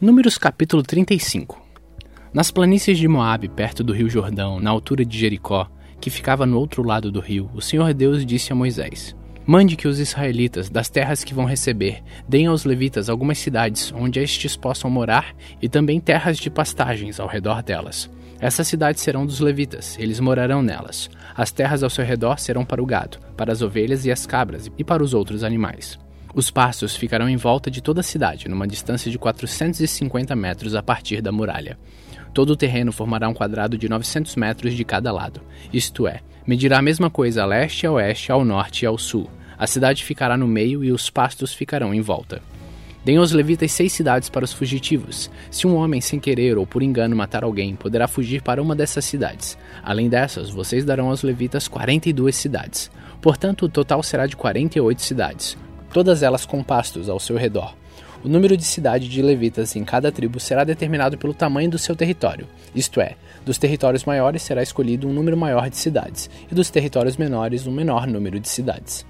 Números capítulo 35 Nas planícies de Moabe, perto do rio Jordão, na altura de Jericó, que ficava no outro lado do rio, o Senhor Deus disse a Moisés: Mande que os israelitas, das terras que vão receber, deem aos levitas algumas cidades onde estes possam morar e também terras de pastagens ao redor delas. Essas cidades serão dos levitas, eles morarão nelas. As terras ao seu redor serão para o gado, para as ovelhas e as cabras e para os outros animais. Os pastos ficarão em volta de toda a cidade, numa distância de 450 metros a partir da muralha. Todo o terreno formará um quadrado de 900 metros de cada lado, isto é, medirá a mesma coisa a leste, a oeste, ao norte e ao sul. A cidade ficará no meio e os pastos ficarão em volta. Deem aos levitas seis cidades para os fugitivos. Se um homem sem querer ou por engano matar alguém, poderá fugir para uma dessas cidades. Além dessas, vocês darão aos levitas 42 cidades. Portanto, o total será de 48 cidades todas elas com pastos ao seu redor. O número de cidades de levitas em cada tribo será determinado pelo tamanho do seu território, isto é, dos territórios maiores será escolhido um número maior de cidades, e dos territórios menores um menor número de cidades.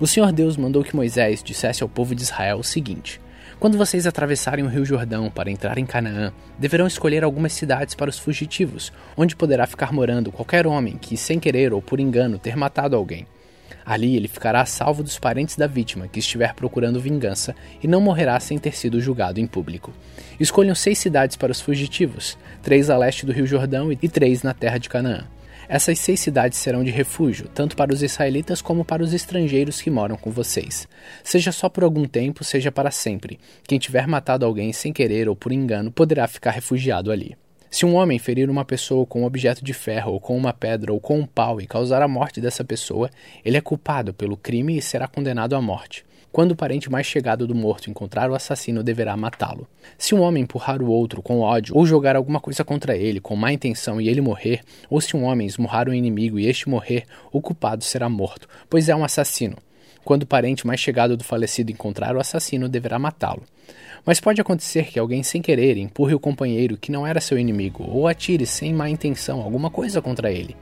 O Senhor Deus mandou que Moisés dissesse ao povo de Israel o seguinte: Quando vocês atravessarem o rio Jordão para entrar em Canaã, deverão escolher algumas cidades para os fugitivos, onde poderá ficar morando qualquer homem que, sem querer ou por engano, ter matado alguém. Ali ele ficará salvo dos parentes da vítima que estiver procurando vingança e não morrerá sem ter sido julgado em público. Escolham seis cidades para os fugitivos, três a leste do Rio Jordão e três na terra de Canaã. Essas seis cidades serão de refúgio, tanto para os israelitas como para os estrangeiros que moram com vocês. Seja só por algum tempo, seja para sempre. Quem tiver matado alguém sem querer ou por engano poderá ficar refugiado ali. Se um homem ferir uma pessoa com um objeto de ferro, ou com uma pedra, ou com um pau e causar a morte dessa pessoa, ele é culpado pelo crime e será condenado à morte. Quando o parente mais chegado do morto encontrar o assassino, deverá matá-lo. Se um homem empurrar o outro com ódio ou jogar alguma coisa contra ele com má intenção e ele morrer, ou se um homem esmurrar um inimigo e este morrer, o culpado será morto, pois é um assassino. Quando o parente mais chegado do falecido encontrar o assassino, deverá matá-lo. Mas pode acontecer que alguém sem querer empurre o companheiro que não era seu inimigo ou atire sem má intenção alguma coisa contra ele.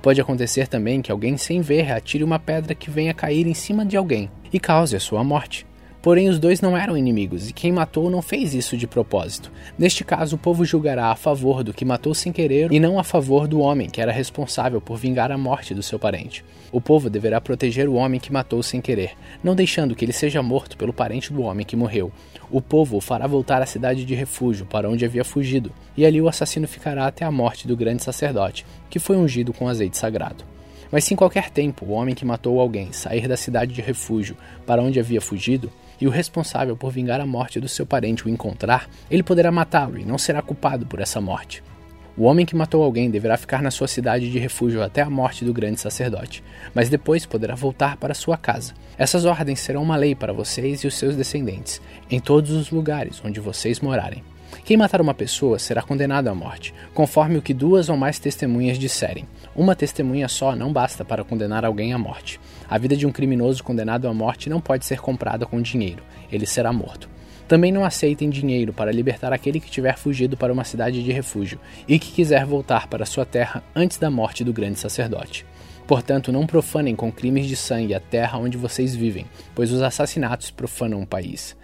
Pode acontecer também que alguém sem ver atire uma pedra que venha cair em cima de alguém e cause a sua morte. Porém, os dois não eram inimigos, e quem matou não fez isso de propósito. Neste caso, o povo julgará a favor do que matou sem querer e não a favor do homem que era responsável por vingar a morte do seu parente. O povo deverá proteger o homem que matou sem querer, não deixando que ele seja morto pelo parente do homem que morreu. O povo o fará voltar à cidade de refúgio, para onde havia fugido, e ali o assassino ficará até a morte do grande sacerdote, que foi ungido com azeite sagrado. Mas se em qualquer tempo o homem que matou alguém sair da cidade de refúgio para onde havia fugido, e o responsável por vingar a morte do seu parente o encontrar, ele poderá matá-lo e não será culpado por essa morte. O homem que matou alguém deverá ficar na sua cidade de refúgio até a morte do grande sacerdote, mas depois poderá voltar para sua casa. Essas ordens serão uma lei para vocês e os seus descendentes, em todos os lugares onde vocês morarem. Quem matar uma pessoa será condenado à morte, conforme o que duas ou mais testemunhas disserem. Uma testemunha só não basta para condenar alguém à morte. A vida de um criminoso condenado à morte não pode ser comprada com dinheiro, ele será morto. Também não aceitem dinheiro para libertar aquele que tiver fugido para uma cidade de refúgio e que quiser voltar para sua terra antes da morte do grande sacerdote. Portanto, não profanem com crimes de sangue a terra onde vocês vivem, pois os assassinatos profanam o país.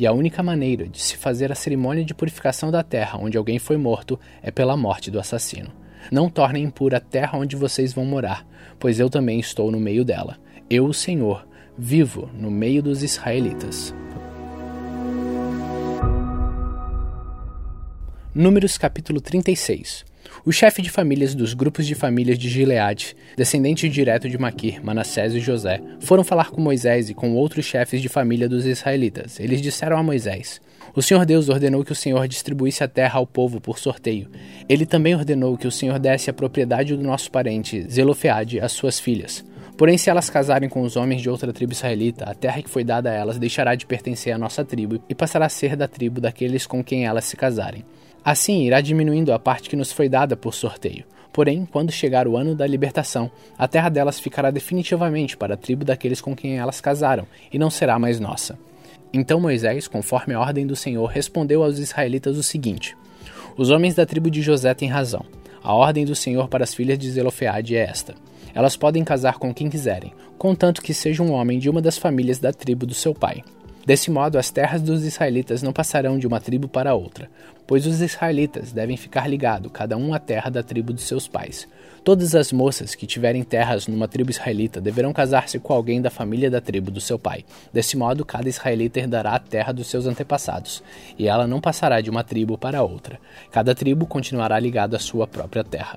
E a única maneira de se fazer a cerimônia de purificação da terra onde alguém foi morto é pela morte do assassino. Não tornem impura a terra onde vocês vão morar, pois eu também estou no meio dela. Eu, o Senhor, vivo no meio dos israelitas. Números capítulo 36 o chefe de famílias dos grupos de famílias de Gileade, descendente direto de Maquir, Manassés e José, foram falar com Moisés e com outros chefes de família dos israelitas. Eles disseram a Moisés: O Senhor Deus ordenou que o Senhor distribuísse a terra ao povo por sorteio. Ele também ordenou que o Senhor desse a propriedade do nosso parente Zelofeade às suas filhas. Porém, se elas casarem com os homens de outra tribo israelita, a terra que foi dada a elas deixará de pertencer à nossa tribo e passará a ser da tribo daqueles com quem elas se casarem. Assim irá diminuindo a parte que nos foi dada por sorteio. Porém, quando chegar o ano da libertação, a terra delas ficará definitivamente para a tribo daqueles com quem elas casaram, e não será mais nossa. Então Moisés, conforme a ordem do Senhor, respondeu aos israelitas o seguinte: Os homens da tribo de José têm razão. A ordem do Senhor para as filhas de Zelofeade é esta: Elas podem casar com quem quiserem, contanto que seja um homem de uma das famílias da tribo do seu pai. Desse modo, as terras dos israelitas não passarão de uma tribo para outra, pois os israelitas devem ficar ligados, cada um à terra da tribo de seus pais. Todas as moças que tiverem terras numa tribo israelita deverão casar-se com alguém da família da tribo do seu pai. Desse modo, cada israelita herdará a terra dos seus antepassados, e ela não passará de uma tribo para outra. Cada tribo continuará ligada à sua própria terra.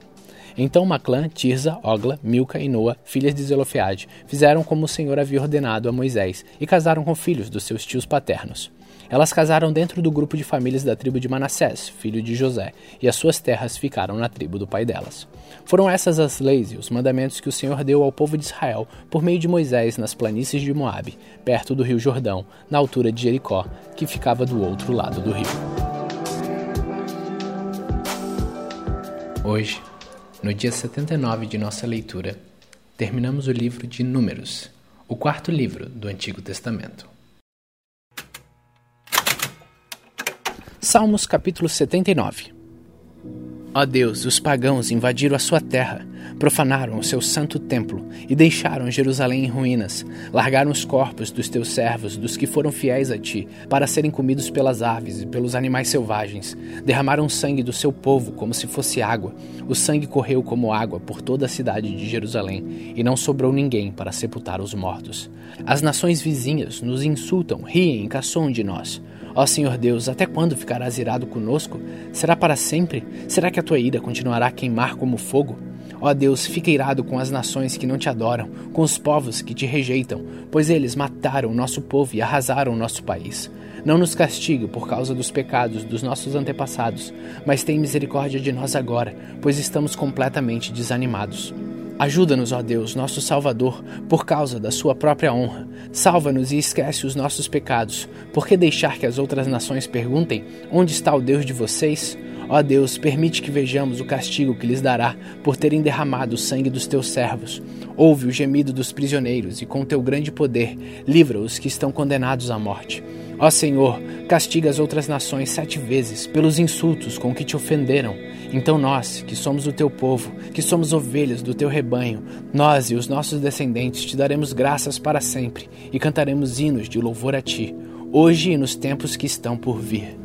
Então Maclã, Tirza, Ogla, Milca e Noa, filhas de Zelofeade, fizeram como o Senhor havia ordenado a Moisés e casaram com filhos dos seus tios paternos. Elas casaram dentro do grupo de famílias da tribo de Manassés, filho de José, e as suas terras ficaram na tribo do pai delas. Foram essas as leis e os mandamentos que o Senhor deu ao povo de Israel por meio de Moisés nas planícies de Moabe, perto do rio Jordão, na altura de Jericó, que ficava do outro lado do rio. Hoje, no dia 79 de nossa leitura, terminamos o livro de Números, o quarto livro do Antigo Testamento. Salmos capítulo 79 Ó Deus, os pagãos invadiram a sua terra, profanaram o seu santo templo e deixaram Jerusalém em ruínas. Largaram os corpos dos teus servos, dos que foram fiéis a ti, para serem comidos pelas aves e pelos animais selvagens. Derramaram sangue do seu povo como se fosse água. O sangue correu como água por toda a cidade de Jerusalém, e não sobrou ninguém para sepultar os mortos. As nações vizinhas nos insultam, riem e caçoam de nós. Ó Senhor Deus, até quando ficarás irado conosco? Será para sempre? Será que a tua ira continuará a queimar como fogo? Ó Deus, fica irado com as nações que não te adoram, com os povos que te rejeitam, pois eles mataram o nosso povo e arrasaram o nosso país. Não nos castigue por causa dos pecados dos nossos antepassados, mas tem misericórdia de nós agora, pois estamos completamente desanimados. Ajuda-nos, ó Deus, nosso Salvador, por causa da Sua própria honra. Salva-nos e esquece os nossos pecados. Por que deixar que as outras nações perguntem: onde está o Deus de vocês? Ó Deus, permite que vejamos o castigo que lhes dará por terem derramado o sangue dos teus servos. Ouve o gemido dos prisioneiros e, com teu grande poder, livra os que estão condenados à morte. Ó Senhor, castiga as outras nações sete vezes pelos insultos com que te ofenderam. Então nós, que somos o teu povo, que somos ovelhas do teu rebanho, nós e os nossos descendentes te daremos graças para sempre e cantaremos hinos de louvor a ti, hoje e nos tempos que estão por vir.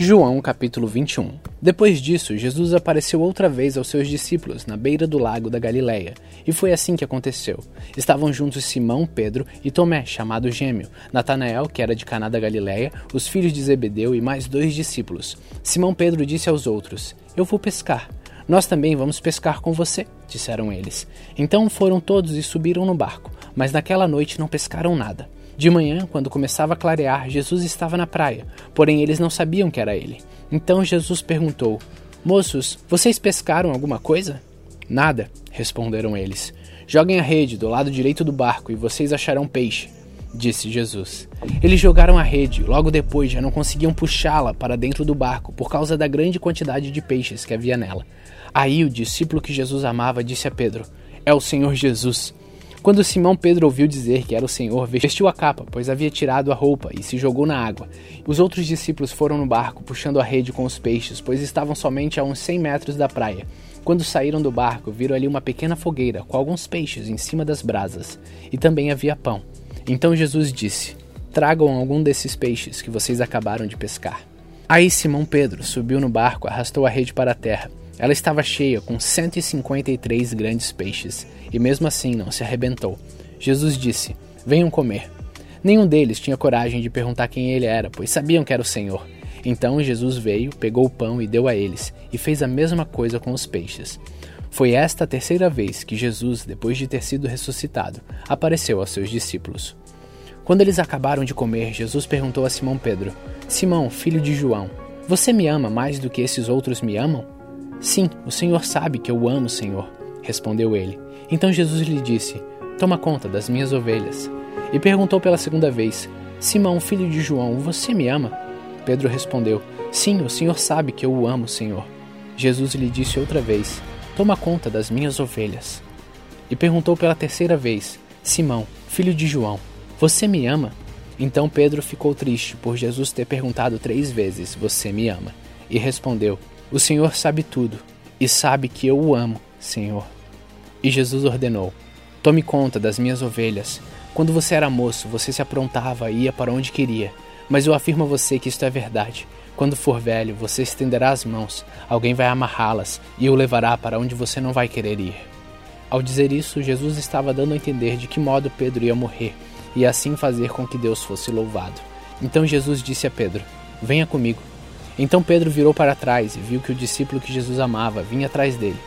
João capítulo 21 Depois disso, Jesus apareceu outra vez aos seus discípulos na beira do lago da Galileia, e foi assim que aconteceu. Estavam juntos Simão, Pedro e Tomé, chamado Gêmeo, Natanael, que era de Caná da Galileia, os filhos de Zebedeu e mais dois discípulos. Simão Pedro disse aos outros: Eu vou pescar. Nós também vamos pescar com você, disseram eles. Então foram todos e subiram no barco, mas naquela noite não pescaram nada. De manhã, quando começava a clarear, Jesus estava na praia, porém eles não sabiam que era ele. Então Jesus perguntou: Moços, vocês pescaram alguma coisa? Nada, responderam eles. Joguem a rede do lado direito do barco e vocês acharão peixe, disse Jesus. Eles jogaram a rede, logo depois já não conseguiam puxá-la para dentro do barco por causa da grande quantidade de peixes que havia nela. Aí o discípulo que Jesus amava disse a Pedro: É o Senhor Jesus. Quando Simão Pedro ouviu dizer que era o Senhor, vestiu a capa, pois havia tirado a roupa, e se jogou na água. Os outros discípulos foram no barco, puxando a rede com os peixes, pois estavam somente a uns 100 metros da praia. Quando saíram do barco, viram ali uma pequena fogueira com alguns peixes em cima das brasas, e também havia pão. Então Jesus disse: Tragam algum desses peixes que vocês acabaram de pescar. Aí Simão Pedro subiu no barco, arrastou a rede para a terra ela estava cheia com 153 grandes peixes, e mesmo assim não se arrebentou. Jesus disse: Venham comer. Nenhum deles tinha coragem de perguntar quem ele era, pois sabiam que era o Senhor. Então Jesus veio, pegou o pão e deu a eles, e fez a mesma coisa com os peixes. Foi esta a terceira vez que Jesus, depois de ter sido ressuscitado, apareceu aos seus discípulos. Quando eles acabaram de comer, Jesus perguntou a Simão Pedro: Simão, filho de João, você me ama mais do que esses outros me amam? Sim, o Senhor sabe que eu o amo, Senhor, respondeu ele. Então Jesus lhe disse: Toma conta das minhas ovelhas. E perguntou pela segunda vez: Simão, filho de João, você me ama? Pedro respondeu: Sim, o Senhor sabe que eu o amo, Senhor. Jesus lhe disse outra vez: Toma conta das minhas ovelhas. E perguntou pela terceira vez: Simão, filho de João, você me ama? Então Pedro ficou triste por Jesus ter perguntado três vezes: Você me ama? E respondeu: o Senhor sabe tudo. e sabe que eu o amo, Senhor. E Jesus ordenou: Tome conta das minhas ovelhas. Quando você era moço, você se aprontava e ia para onde queria. Mas eu afirmo a você que isto é verdade. Quando for velho, você estenderá as mãos, alguém vai amarrá-las e o levará para onde você não vai querer ir. Ao dizer isso, Jesus estava dando a entender de que modo Pedro ia morrer e assim fazer com que Deus fosse louvado. Então Jesus disse a Pedro: Venha comigo. Então Pedro virou para trás e viu que o discípulo que Jesus amava vinha atrás dele.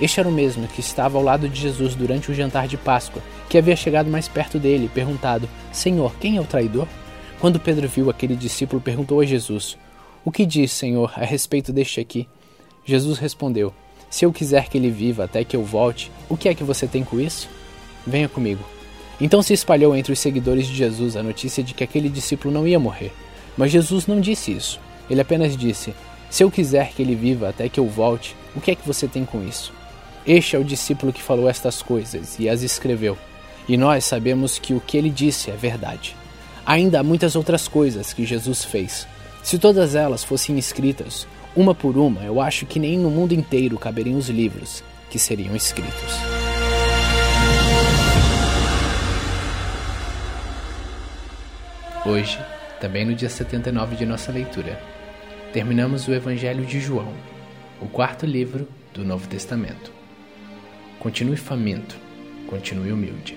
Este era o mesmo que estava ao lado de Jesus durante o jantar de Páscoa, que havia chegado mais perto dele e perguntado: Senhor, quem é o traidor? Quando Pedro viu aquele discípulo, perguntou a Jesus: O que diz, Senhor, a respeito deste aqui? Jesus respondeu: Se eu quiser que ele viva até que eu volte, o que é que você tem com isso? Venha comigo. Então se espalhou entre os seguidores de Jesus a notícia de que aquele discípulo não ia morrer. Mas Jesus não disse isso. Ele apenas disse: Se eu quiser que ele viva até que eu volte, o que é que você tem com isso? Este é o discípulo que falou estas coisas e as escreveu. E nós sabemos que o que ele disse é verdade. Ainda há muitas outras coisas que Jesus fez. Se todas elas fossem escritas, uma por uma, eu acho que nem no mundo inteiro caberiam os livros que seriam escritos. Hoje, também no dia 79 de nossa leitura, terminamos o Evangelho de João, o quarto livro do Novo Testamento. Continue faminto, continue humilde.